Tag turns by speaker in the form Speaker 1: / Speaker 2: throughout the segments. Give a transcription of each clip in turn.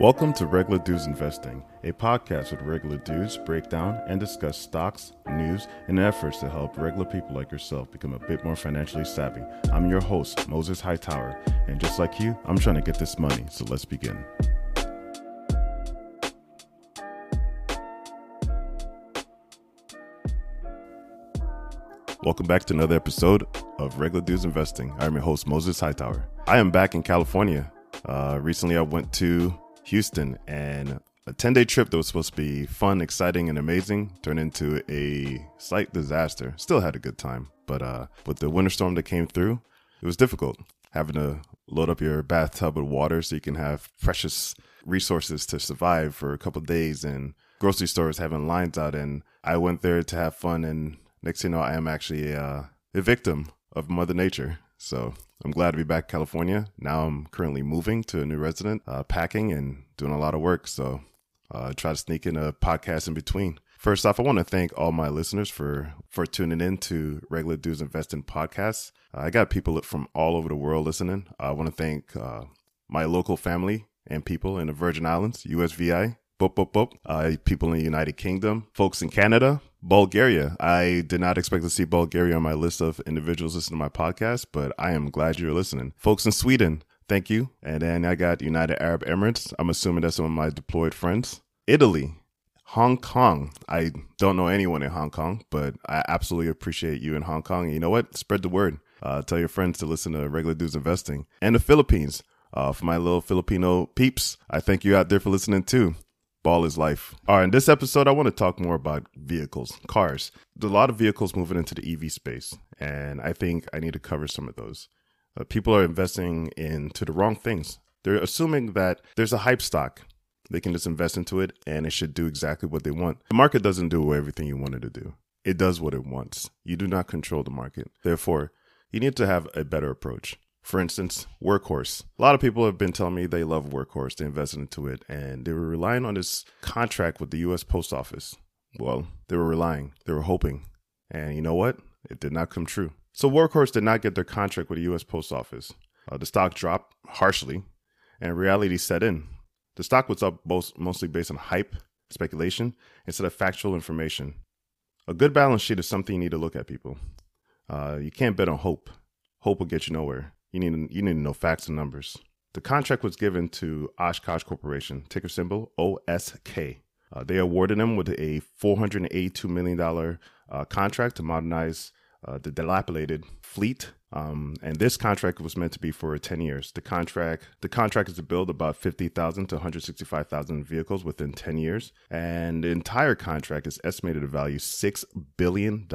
Speaker 1: Welcome to Regular Dudes Investing, a podcast with regular dudes break down and discuss stocks, news, and efforts to help regular people like yourself become a bit more financially savvy. I'm your host, Moses Hightower, and just like you, I'm trying to get this money, so let's begin. Welcome back to another episode of Regular Dudes Investing. I'm your host, Moses Hightower. I am back in California. Uh, recently, I went to Houston, and a 10 day trip that was supposed to be fun, exciting, and amazing turned into a slight disaster. Still had a good time, but uh, with the winter storm that came through, it was difficult having to load up your bathtub with water so you can have precious resources to survive for a couple days and grocery stores having lines out and i went there to have fun and next thing you know i am actually uh, a victim of mother nature so I'm glad to be back in California. Now I'm currently moving to a new resident, uh, packing and doing a lot of work. So uh, try to sneak in a podcast in between. First off, I want to thank all my listeners for for tuning in to Regular Dudes Investing podcasts. Uh, I got people from all over the world listening. I want to thank uh, my local family and people in the Virgin Islands, USVI, boop, boop, boop. Uh, people in the United Kingdom, folks in Canada, Bulgaria. I did not expect to see Bulgaria on my list of individuals listening to my podcast, but I am glad you're listening. Folks in Sweden, thank you. And then I got United Arab Emirates. I'm assuming that's some of my deployed friends. Italy, Hong Kong. I don't know anyone in Hong Kong, but I absolutely appreciate you in Hong Kong. And you know what? Spread the word. Uh, tell your friends to listen to Regular Dudes Investing. And the Philippines. Uh, for my little Filipino peeps, I thank you out there for listening too. Ball is life. All right, in this episode, I want to talk more about vehicles, cars. There's a lot of vehicles moving into the EV space, and I think I need to cover some of those. Uh, people are investing into the wrong things. They're assuming that there's a hype stock. They can just invest into it and it should do exactly what they want. The market doesn't do everything you want it to do, it does what it wants. You do not control the market. Therefore, you need to have a better approach. For instance, Workhorse. A lot of people have been telling me they love Workhorse, they invested into it, and they were relying on this contract with the US Post Office. Well, they were relying, they were hoping. And you know what? It did not come true. So Workhorse did not get their contract with the US Post Office. Uh, the stock dropped harshly, and reality set in. The stock was up most, mostly based on hype, speculation, instead of factual information. A good balance sheet is something you need to look at, people. Uh, you can't bet on hope. Hope will get you nowhere. You need you need to know facts and numbers. The contract was given to Oshkosh Corporation, ticker symbol OSK. Uh, they awarded them with a $482 million uh, contract to modernize uh, the dilapidated fleet. Um, and this contract was meant to be for 10 years. The contract the contract is to build about 50,000 to 165,000 vehicles within 10 years. And the entire contract is estimated to value $6 billion.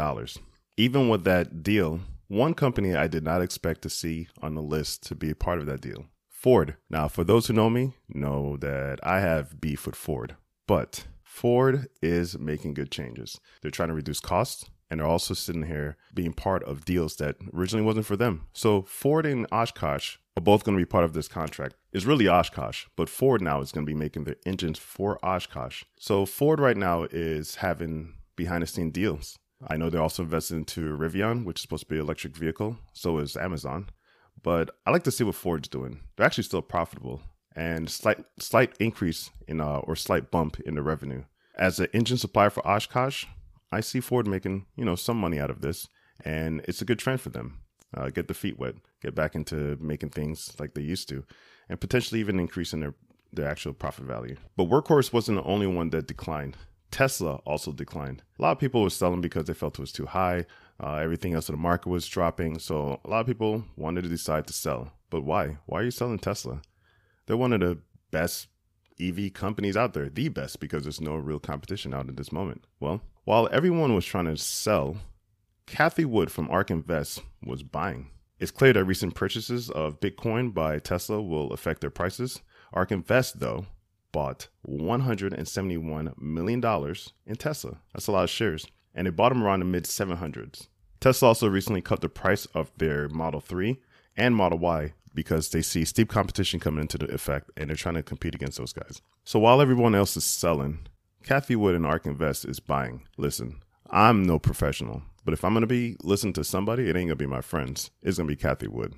Speaker 1: Even with that deal, one company I did not expect to see on the list to be a part of that deal Ford. Now, for those who know me, know that I have beef with Ford, but Ford is making good changes. They're trying to reduce costs and they're also sitting here being part of deals that originally wasn't for them. So Ford and Oshkosh are both going to be part of this contract. It's really Oshkosh, but Ford now is going to be making their engines for Oshkosh. So Ford right now is having behind the scene deals I know they're also invested into Rivian, which is supposed to be an electric vehicle. So is Amazon. But I like to see what Ford's doing. They're actually still profitable and slight slight increase in uh, or slight bump in the revenue. As an engine supplier for Oshkosh, I see Ford making you know some money out of this, and it's a good trend for them. Uh, get the feet wet, get back into making things like they used to, and potentially even increasing their their actual profit value. But Workhorse wasn't the only one that declined. Tesla also declined. A lot of people were selling because they felt it was too high. Uh, everything else in the market was dropping. So a lot of people wanted to decide to sell. But why? Why are you selling Tesla? They're one of the best EV companies out there, the best, because there's no real competition out at this moment. Well, while everyone was trying to sell, Cathie Wood from ARK Invest was buying. It's clear that recent purchases of Bitcoin by Tesla will affect their prices. ARK Invest, though, bought $171 million in Tesla. That's a lot of shares. And they bought them around the mid 700s. Tesla also recently cut the price of their Model 3 and Model Y because they see steep competition coming into the effect and they're trying to compete against those guys. So while everyone else is selling, Cathie Wood and ARK Invest is buying. Listen, I'm no professional, but if I'm going to be listening to somebody, it ain't going to be my friends. It's going to be Cathie Wood.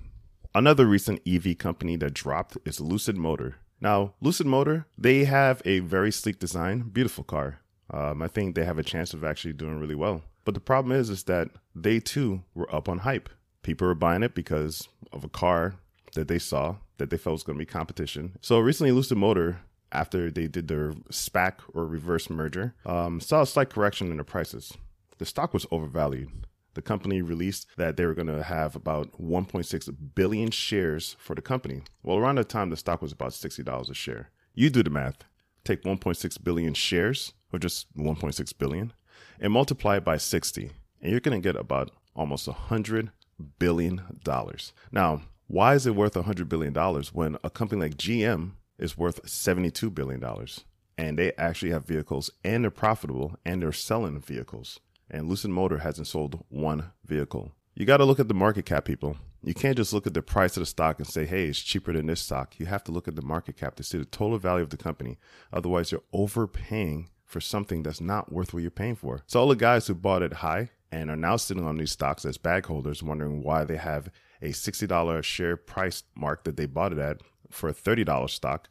Speaker 1: Another recent EV company that dropped is Lucid Motor. Now, Lucid Motor, they have a very sleek design, beautiful car. Um, I think they have a chance of actually doing really well. But the problem is, is that they too were up on hype. People were buying it because of a car that they saw that they felt was going to be competition. So recently, Lucid Motor, after they did their SPAC or reverse merger, um, saw a slight correction in the prices. The stock was overvalued. The company released that they were going to have about 1.6 billion shares for the company. Well, around that time, the stock was about $60 a share. You do the math. Take 1.6 billion shares, or just 1.6 billion, and multiply it by 60, and you're going to get about almost 100 billion dollars. Now, why is it worth 100 billion dollars when a company like GM is worth 72 billion dollars? And they actually have vehicles and they're profitable and they're selling vehicles and Lucid Motor hasn't sold one vehicle. You got to look at the market cap, people. You can't just look at the price of the stock and say, hey, it's cheaper than this stock. You have to look at the market cap to see the total value of the company. Otherwise, you're overpaying for something that's not worth what you're paying for. So, all the guys who bought it high and are now sitting on these stocks as bag holders, wondering why they have a $60 share price mark that they bought it at for a $30 stock,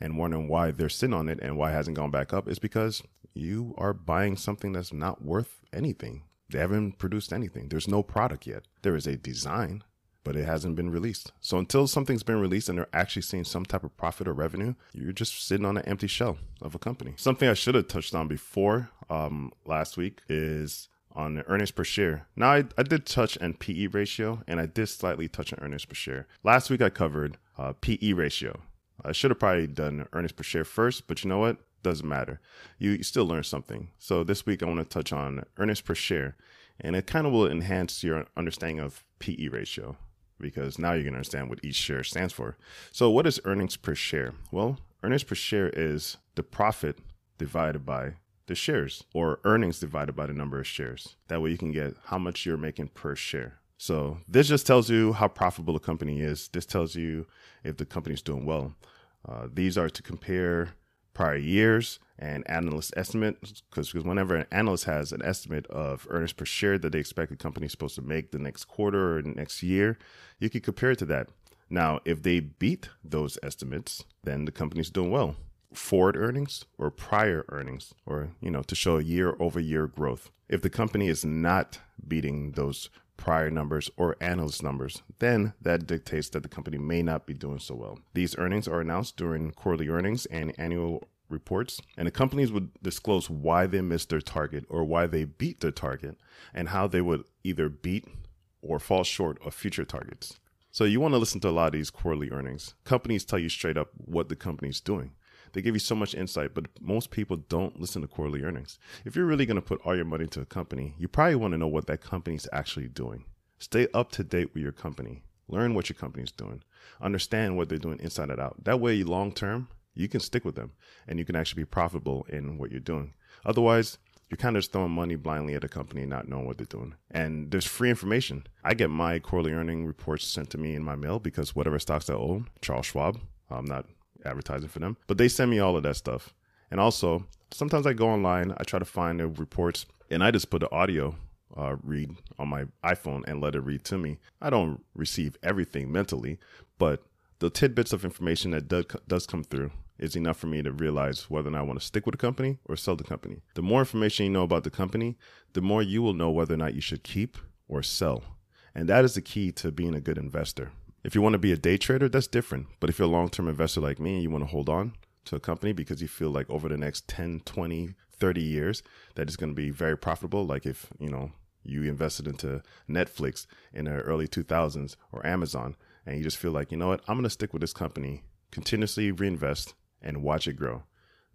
Speaker 1: and wondering why they're sitting on it and why it hasn't gone back up is because you are buying something that's not worth anything. They haven't produced anything. There's no product yet. There is a design, but it hasn't been released. So until something's been released and they're actually seeing some type of profit or revenue, you're just sitting on an empty shell of a company. Something I should have touched on before um, last week is on earnings per share. Now, I, I did touch on PE ratio and I did slightly touch on earnings per share. Last week, I covered uh, PE ratio. I should have probably done earnings per share first, but you know what? Doesn't matter. You, you still learn something. So this week I want to touch on earnings per share, and it kind of will enhance your understanding of PE ratio because now you're going to understand what each share stands for. So what is earnings per share? Well, earnings per share is the profit divided by the shares or earnings divided by the number of shares. That way you can get how much you're making per share. So this just tells you how profitable a company is. This tells you if the company's doing well. Uh, these are to compare prior years and analyst estimates because whenever an analyst has an estimate of earnings per share that they expect the company is supposed to make the next quarter or next year, you can compare it to that. Now, if they beat those estimates, then the company's doing well. Forward earnings or prior earnings, or you know, to show year over year growth. If the company is not beating those prior numbers or analyst numbers, then that dictates that the company may not be doing so well. These earnings are announced during quarterly earnings and annual reports, and the companies would disclose why they missed their target or why they beat their target and how they would either beat or fall short of future targets. So you want to listen to a lot of these quarterly earnings. Companies tell you straight up what the company's doing. They give you so much insight, but most people don't listen to quarterly earnings. If you're really going to put all your money into a company, you probably want to know what that company's actually doing. Stay up to date with your company. Learn what your company's doing. Understand what they're doing inside and out. That way, long term, you can stick with them and you can actually be profitable in what you're doing. Otherwise, you're kind of just throwing money blindly at a company not knowing what they're doing. And there's free information. I get my quarterly earning reports sent to me in my mail because whatever stocks I own, Charles Schwab, I'm not advertising for them, but they send me all of that stuff. And also, sometimes I go online, I try to find the reports, and I just put the audio uh, read on my iPhone and let it read to me. I don't receive everything mentally, but the tidbits of information that does, does come through is enough for me to realize whether or not I want to stick with the company or sell the company. The more information you know about the company, the more you will know whether or not you should keep or sell. And that is the key to being a good investor. If you want to be a day trader, that's different. But if you're a long term investor like me and you want to hold on to a company because you feel like over the next 10, 20, 30 years that it's going to be very profitable, like if, you know, you invested into Netflix in the early 2000s or Amazon, and you just feel like, you know what, I'm going to stick with this company, continuously reinvest and watch it grow,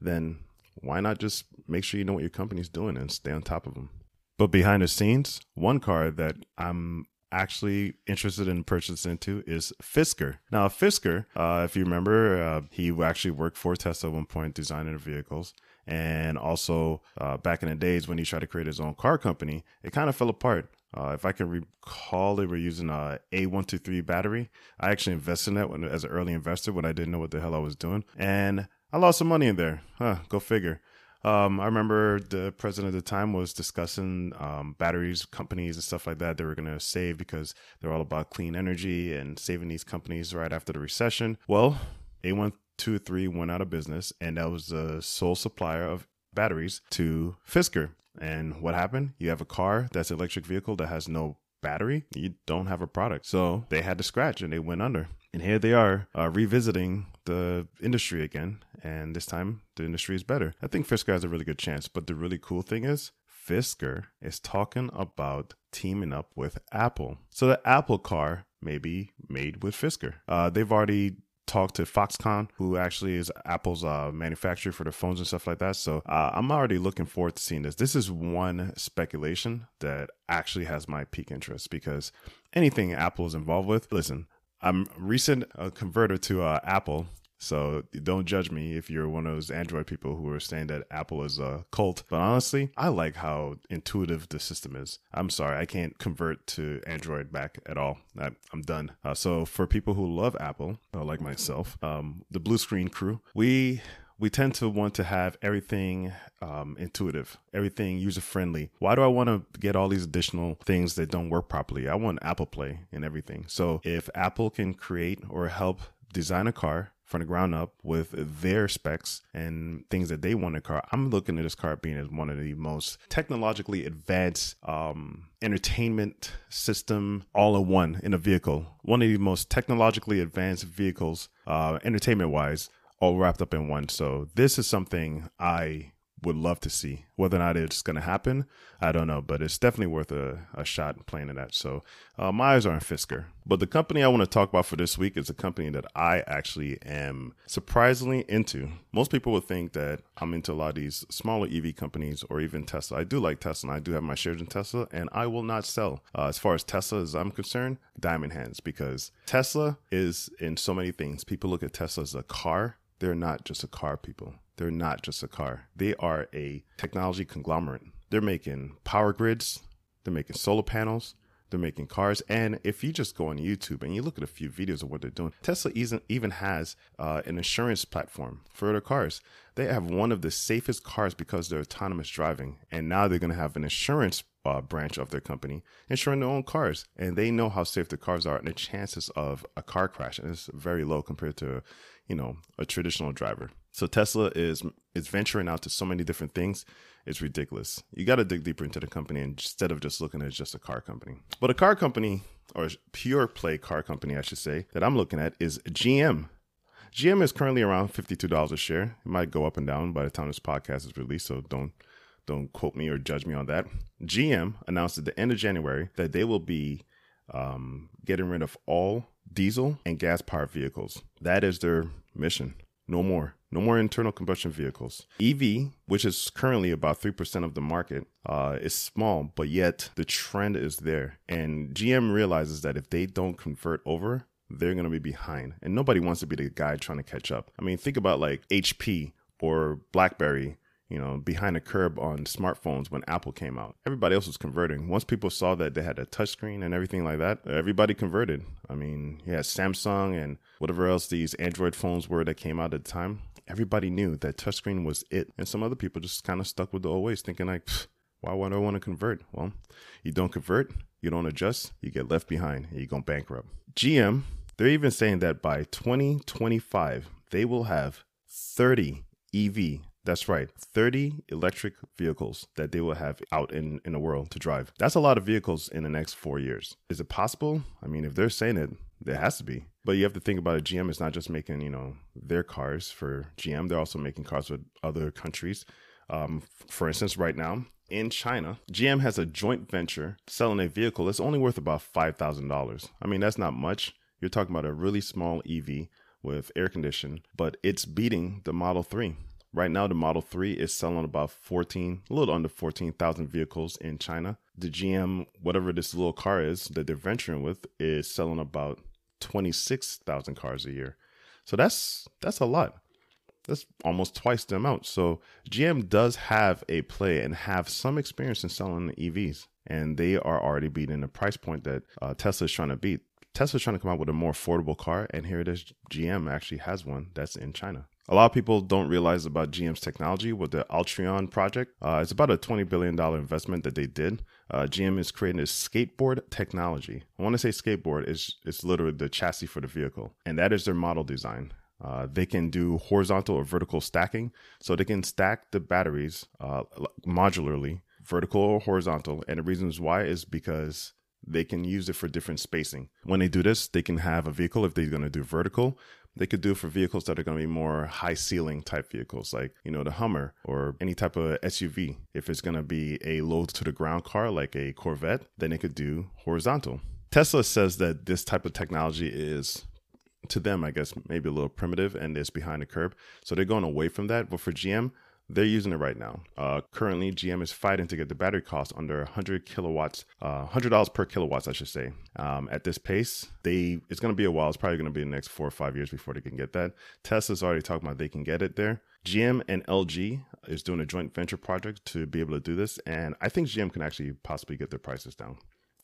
Speaker 1: then why not just make sure you know what your company's doing and stay on top of them? But behind the scenes, one car that I'm actually interested in purchasing into is Fisker. Now, Fisker, uh, if you remember, uh, he actually worked for Tesla at one point designing vehicles. And also, uh, back in the days when he tried to create his own car company, it kind of fell apart. Uh, if I can recall, they were using a A123 battery. I actually invested in that when, as an early investor when I didn't know what the hell I was doing. And I lost some money in there. Huh, go figure. Um, I remember the president at the time was discussing um, batteries companies and stuff like that they were going to save because they're all about clean energy and saving these companies right after the recession. Well, A1 two three went out of business, and that was the sole supplier of batteries to Fisker. And what happened? You have a car that's an electric vehicle that has no battery, you don't have a product. So they had to scratch and they went under. And here they are uh, revisiting the industry again. And this time the industry is better. I think Fisker has a really good chance. But the really cool thing is, Fisker is talking about teaming up with Apple. So the Apple car may be made with Fisker. Uh, they've already talked to Foxconn, who actually is Apple's uh, manufacturer for the phones and stuff like that. So uh, I'm already looking forward to seeing this. This is one speculation that actually has my peak interest because anything Apple is involved with, listen, I'm recent a converter to uh, Apple so don't judge me if you're one of those Android people who are saying that Apple is a cult. But honestly, I like how intuitive the system is. I'm sorry, I can't convert to Android back at all. I, am done. Uh, so for people who love Apple, uh, like myself, um, the Blue Screen crew, we we tend to want to have everything um, intuitive, everything user friendly. Why do I want to get all these additional things that don't work properly? I want Apple Play and everything. So if Apple can create or help design a car from the ground up with their specs and things that they want a car. I'm looking at this car being as one of the most technologically advanced um, entertainment system all in one in a vehicle. One of the most technologically advanced vehicles, uh, entertainment wise, all wrapped up in one. So this is something I would love to see. Whether or not it's going to happen, I don't know, but it's definitely worth a, a shot playing in that. So uh, my eyes are on Fisker. But the company I want to talk about for this week is a company that I actually am surprisingly into. Most people would think that I'm into a lot of these smaller EV companies or even Tesla. I do like Tesla and I do have my shares in Tesla and I will not sell. Uh, as far as Tesla as I'm concerned, diamond hands because Tesla is in so many things. People look at Tesla as a car. They're not just a car, people they're not just a car. They are a technology conglomerate. They're making power grids, they're making solar panels, they're making cars. And if you just go on YouTube and you look at a few videos of what they're doing, Tesla even has uh, an insurance platform for their cars. They have one of the safest cars because they're autonomous driving. And now they're going to have an insurance uh, branch of their company insuring their own cars. And they know how safe the cars are and the chances of a car crash is very low compared to, you know, a traditional driver. So Tesla is is venturing out to so many different things. It's ridiculous. You got to dig deeper into the company instead of just looking at just a car company. But a car company or pure play car company, I should say, that I'm looking at is GM. GM is currently around $52 a share. It might go up and down by the time this podcast is released, so don't don't quote me or judge me on that. GM announced at the end of January that they will be um, getting rid of all diesel and gas powered vehicles. That is their mission. No more. No more internal combustion vehicles. EV, which is currently about 3% of the market, uh, is small, but yet the trend is there. And GM realizes that if they don't convert over, they're going to be behind. And nobody wants to be the guy trying to catch up. I mean, think about like HP or BlackBerry you know, behind the curb on smartphones when Apple came out. Everybody else was converting. Once people saw that they had a touchscreen and everything like that, everybody converted. I mean, yeah, Samsung and whatever else these Android phones were that came out at the time. Everybody knew that touchscreen was it. And some other people just kind of stuck with the old ways, thinking like, why would I want to convert? Well, you don't convert, you don't adjust, you get left behind, and you go bankrupt. GM, they're even saying that by 2025, they will have 30 EV that's right. 30 electric vehicles that they will have out in, in the world to drive. That's a lot of vehicles in the next four years. Is it possible? I mean, if they're saying it, there has to be. But you have to think about it. GM is not just making, you know, their cars for GM. They're also making cars with other countries. Um, for instance, right now in China, GM has a joint venture selling a vehicle that's only worth about $5,000. I mean, that's not much. You're talking about a really small EV with air condition, but it's beating the Model 3. Right now, the Model 3 is selling about 14, a little under 14,000 vehicles in China. The GM, whatever this little car is that they're venturing with, is selling about 26,000 cars a year. So that's that's a lot. That's almost twice the amount. So GM does have a play and have some experience in selling EVs, and they are already beating the price point that uh, Tesla is trying to beat. Tesla's trying to come out with a more affordable car, and here it is. GM actually has one that's in China. A lot of people don't realize about GM's technology with the Ultium project. Uh, it's about a $20 billion investment that they did. Uh, GM is creating a skateboard technology. I want to say skateboard is it's literally the chassis for the vehicle, and that is their model design. Uh, they can do horizontal or vertical stacking. So they can stack the batteries uh, modularly, vertical or horizontal. And the reasons why is because they can use it for different spacing. When they do this, they can have a vehicle, if they're going to do vertical, they could do for vehicles that are going to be more high ceiling type vehicles, like, you know, the Hummer or any type of SUV. If it's going to be a low to the ground car, like a Corvette, then it could do horizontal. Tesla says that this type of technology is to them, I guess, maybe a little primitive and is behind the curve. So they're going away from that. But for GM, they're using it right now. Uh, currently, GM is fighting to get the battery cost under 100 kilowatts, uh, $100 per kilowatts, I should say. Um, at this pace, they it's going to be a while. It's probably going to be the next four or five years before they can get that. Tesla's already talking about they can get it there. GM and LG is doing a joint venture project to be able to do this, and I think GM can actually possibly get their prices down.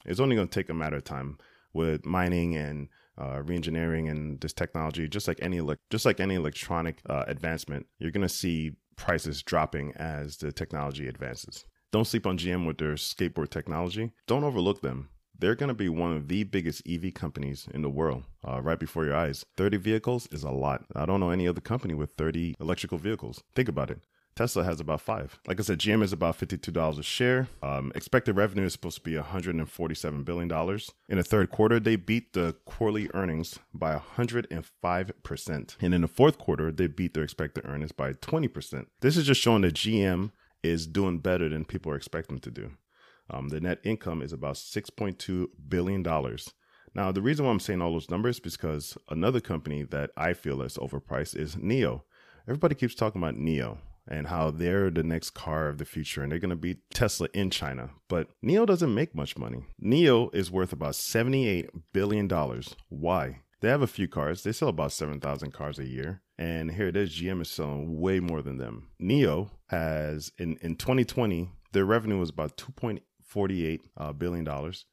Speaker 1: It's only going to take a matter of time with mining and uh, reengineering and this technology, just like any just like any electronic uh, advancement, you're going to see prices dropping as the technology advances. Don't sleep on GM with their skateboard technology. Don't overlook them. They're going to be one of the biggest EV companies in the world uh, right before your eyes. 30 vehicles is a lot. I don't know any other company with 30 electrical vehicles. Think about it. Tesla has about five. Like I said, GM is about $52 a share. Um, expected revenue is supposed to be $147 billion. In the third quarter, they beat the quarterly earnings by 105%. And in the fourth quarter, they beat their expected earnings by 20%. This is just showing that GM is doing better than people are expecting to do. Um, the net income is about $6.2 billion. Now, the reason why I'm saying all those numbers is because another company that I feel is overpriced is NIO. Everybody keeps talking about NIO and how they're the next car of the future and they're going to be Tesla in China. But NIO doesn't make much money. NIO is worth about $78 billion. Why? They have a few cars. They sell about 7,000 cars a year. And here it is GM is selling way more than them. NIO has, in, in 2020, their revenue was about $2.48 uh, billion dollars.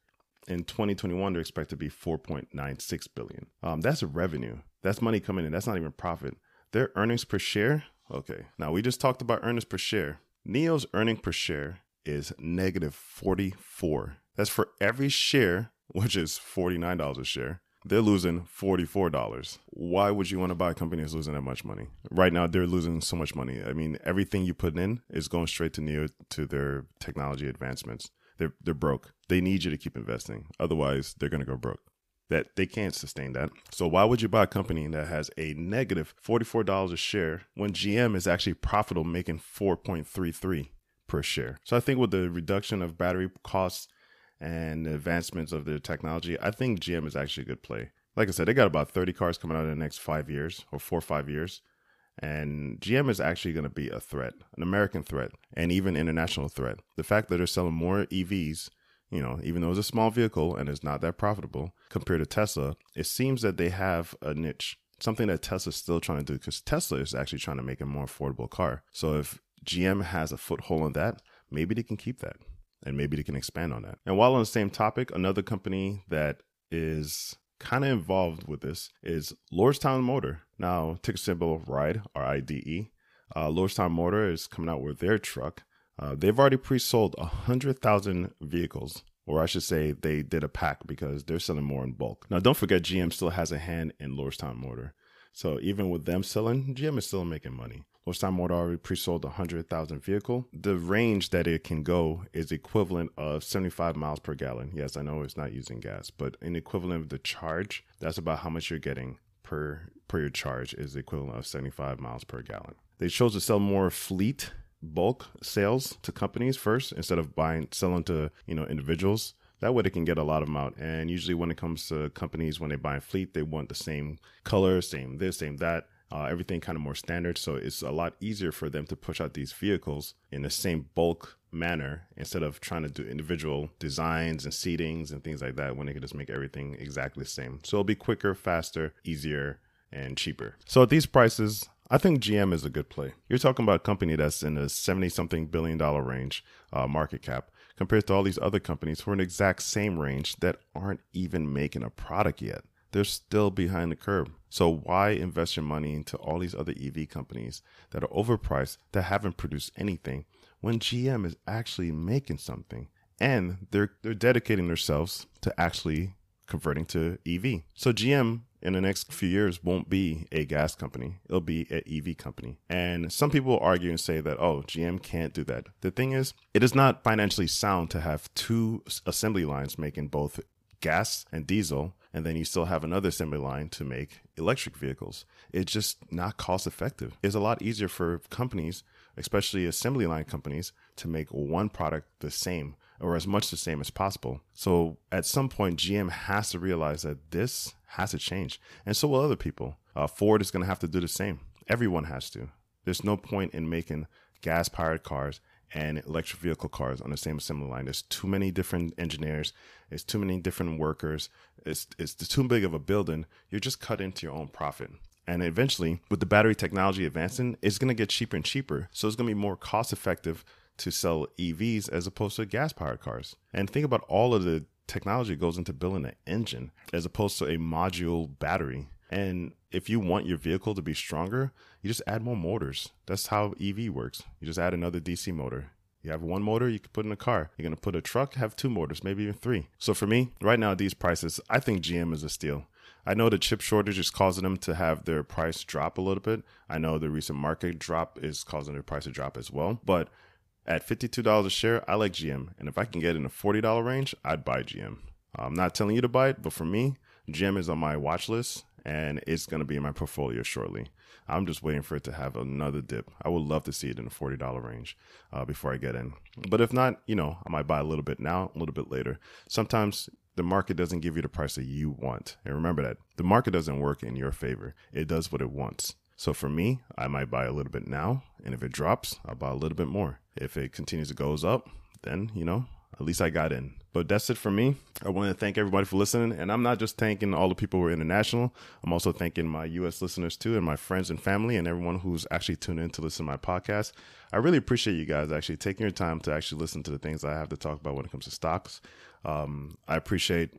Speaker 1: In 2021, they're expected to be 4.96 billion. Um, that's revenue. That's money coming in. That's not even profit. Their earnings per share Okay. Now we just talked about earnings per share. NIO's earning per share is negative 44. That's for every share, which is $49 a share. They're losing $44. Why would you want to buy a company that's losing that much money? Right now, they're losing so much money. I mean, everything you put in is going straight to Neo to their technology advancements. They're, they're broke. They need you to keep investing. Otherwise, they're going to go broke that they can't sustain that. So why would you buy a company that has a negative $44 a share when GM is actually profitable making 4.33 per share? So I think with the reduction of battery costs and advancements of their technology, I think GM is actually a good play. Like I said, they got about 30 cars coming out in the next 5 years or 4 or 5 years. And GM is actually going to be a threat, an American threat, and even international threat. The fact that they're selling more EVs you know, even though it's a small vehicle and it's not that profitable compared to Tesla, it seems that they have a niche, something that Tesla's still trying to do because Tesla is actually trying to make a more affordable car. So if GM has a foothold in that, maybe they can keep that and maybe they can expand on that. And while on the same topic, another company that is kind of involved with this is Lordstown Motor. Now, ticker symbol of RIDE, R I D E. Uh, Lordstown Motor is coming out with their truck uh, they've already pre-sold 100,000 vehicles, or I should say they did a pack because they're selling more in bulk. Now, don't forget GM still has a hand in Lordstown Motor. So even with them selling, GM is still making money. Lordstown Motor already pre-sold 100,000 vehicle. The range that it can go is equivalent of 75 miles per gallon. Yes, I know it's not using gas, but in equivalent of the charge, that's about how much you're getting per per your charge is equivalent of 75 miles per gallon. They chose to sell more fleet bulk sales to companies first instead of buying selling to you know individuals. That way they can get a lot of them out. And usually when it comes to companies when they buy a fleet they want the same color same this same that uh, everything kind of more standard. So it's a lot easier for them to push out these vehicles in the same bulk manner instead of trying to do individual designs and seatings and things like that when they can just make everything exactly the same. So it'll be quicker faster easier and cheaper. So at these prices I think GM is a good play. You're talking about a company that's in a 70 something billion dollar range uh, market cap compared to all these other companies who are in the exact same range that aren't even making a product yet. They're still behind the curve. So why invest your money into all these other EV companies that are overpriced that haven't produced anything when GM is actually making something and they're they're dedicating themselves to actually converting to EV. So GM in the next few years won't be a gas company. It'll be an EV company. And some people argue and say that, oh, GM can't do that. The thing is, it is not financially sound to have two assembly lines making both gas and diesel, and then you still have another assembly line to make electric vehicles. It's just not cost effective. It's a lot easier for companies, especially assembly line companies, to make one product the same or as much the same as possible. So at some point, GM has to realize that this has to change. And so will other people. Uh, Ford is going to have to do the same. Everyone has to. There's no point in making gas powered cars and electric vehicle cars on the same assembly line. There's too many different engineers. It's too many different workers. It's, it's too big of a building. You're just cut into your own profit. And eventually, with the battery technology advancing, it's going to get cheaper and cheaper. So it's going to be more cost effective to sell EVs as opposed to gas powered cars. And think about all of the technology goes into building an engine as opposed to a module battery. And if you want your vehicle to be stronger, you just add more motors. That's how EV works. You just add another DC motor. You have one motor you can put in a car. You're going to put a truck, have two motors, maybe even three. So for me, right now, these prices, I think GM is a steal. I know the chip shortage is causing them to have their price drop a little bit. I know the recent market drop is causing their price to drop as well. But at $52 a share, I like GM. And if I can get in a $40 range, I'd buy GM. I'm not telling you to buy it, but for me, GM is on my watch list and it's going to be in my portfolio shortly. I'm just waiting for it to have another dip. I would love to see it in the $40 range uh, before I get in. But if not, you know, I might buy a little bit now, a little bit later. Sometimes the market doesn't give you the price that you want. And remember that the market doesn't work in your favor, it does what it wants. So for me, I might buy a little bit now, and if it drops, I'll buy a little bit more. If it continues to goes up, then you know, at least I got in. But that's it for me. I want to thank everybody for listening, and I'm not just thanking all the people who are international. I'm also thanking my U.S. listeners too, and my friends and family, and everyone who's actually tuned in to listen to my podcast. I really appreciate you guys actually taking your time to actually listen to the things I have to talk about when it comes to stocks. Um, I appreciate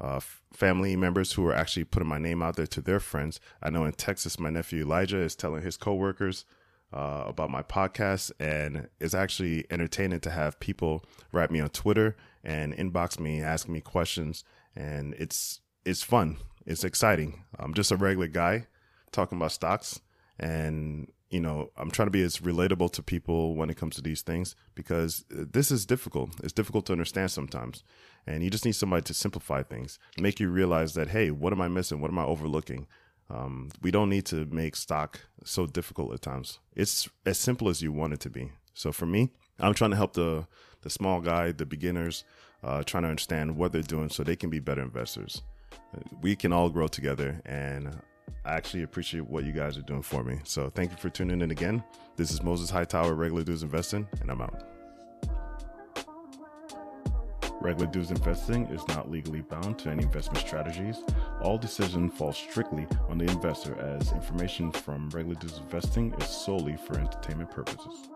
Speaker 1: uh, family members who are actually putting my name out there to their friends. I know in Texas, my nephew Elijah is telling his coworkers uh, about my podcast, and it's actually entertaining to have people write me on Twitter and inbox me, asking me questions, and it's it's fun. It's exciting. I'm just a regular guy talking about stocks, and you know, I'm trying to be as relatable to people when it comes to these things because this is difficult. It's difficult to understand sometimes. And you just need somebody to simplify things, make you realize that, hey, what am I missing? What am I overlooking? Um, we don't need to make stock so difficult at times. It's as simple as you want it to be. So for me, I'm trying to help the the small guy, the beginners, uh, trying to understand what they're doing so they can be better investors. We can all grow together, and I actually appreciate what you guys are doing for me. So thank you for tuning in again. This is Moses Hightower, Regular Dudes Investing, and I'm out. Regular Dudes Investing is not legally bound to any investment strategies. All decisions fall strictly on the investor as information from Regular Dudes Investing is solely for entertainment purposes.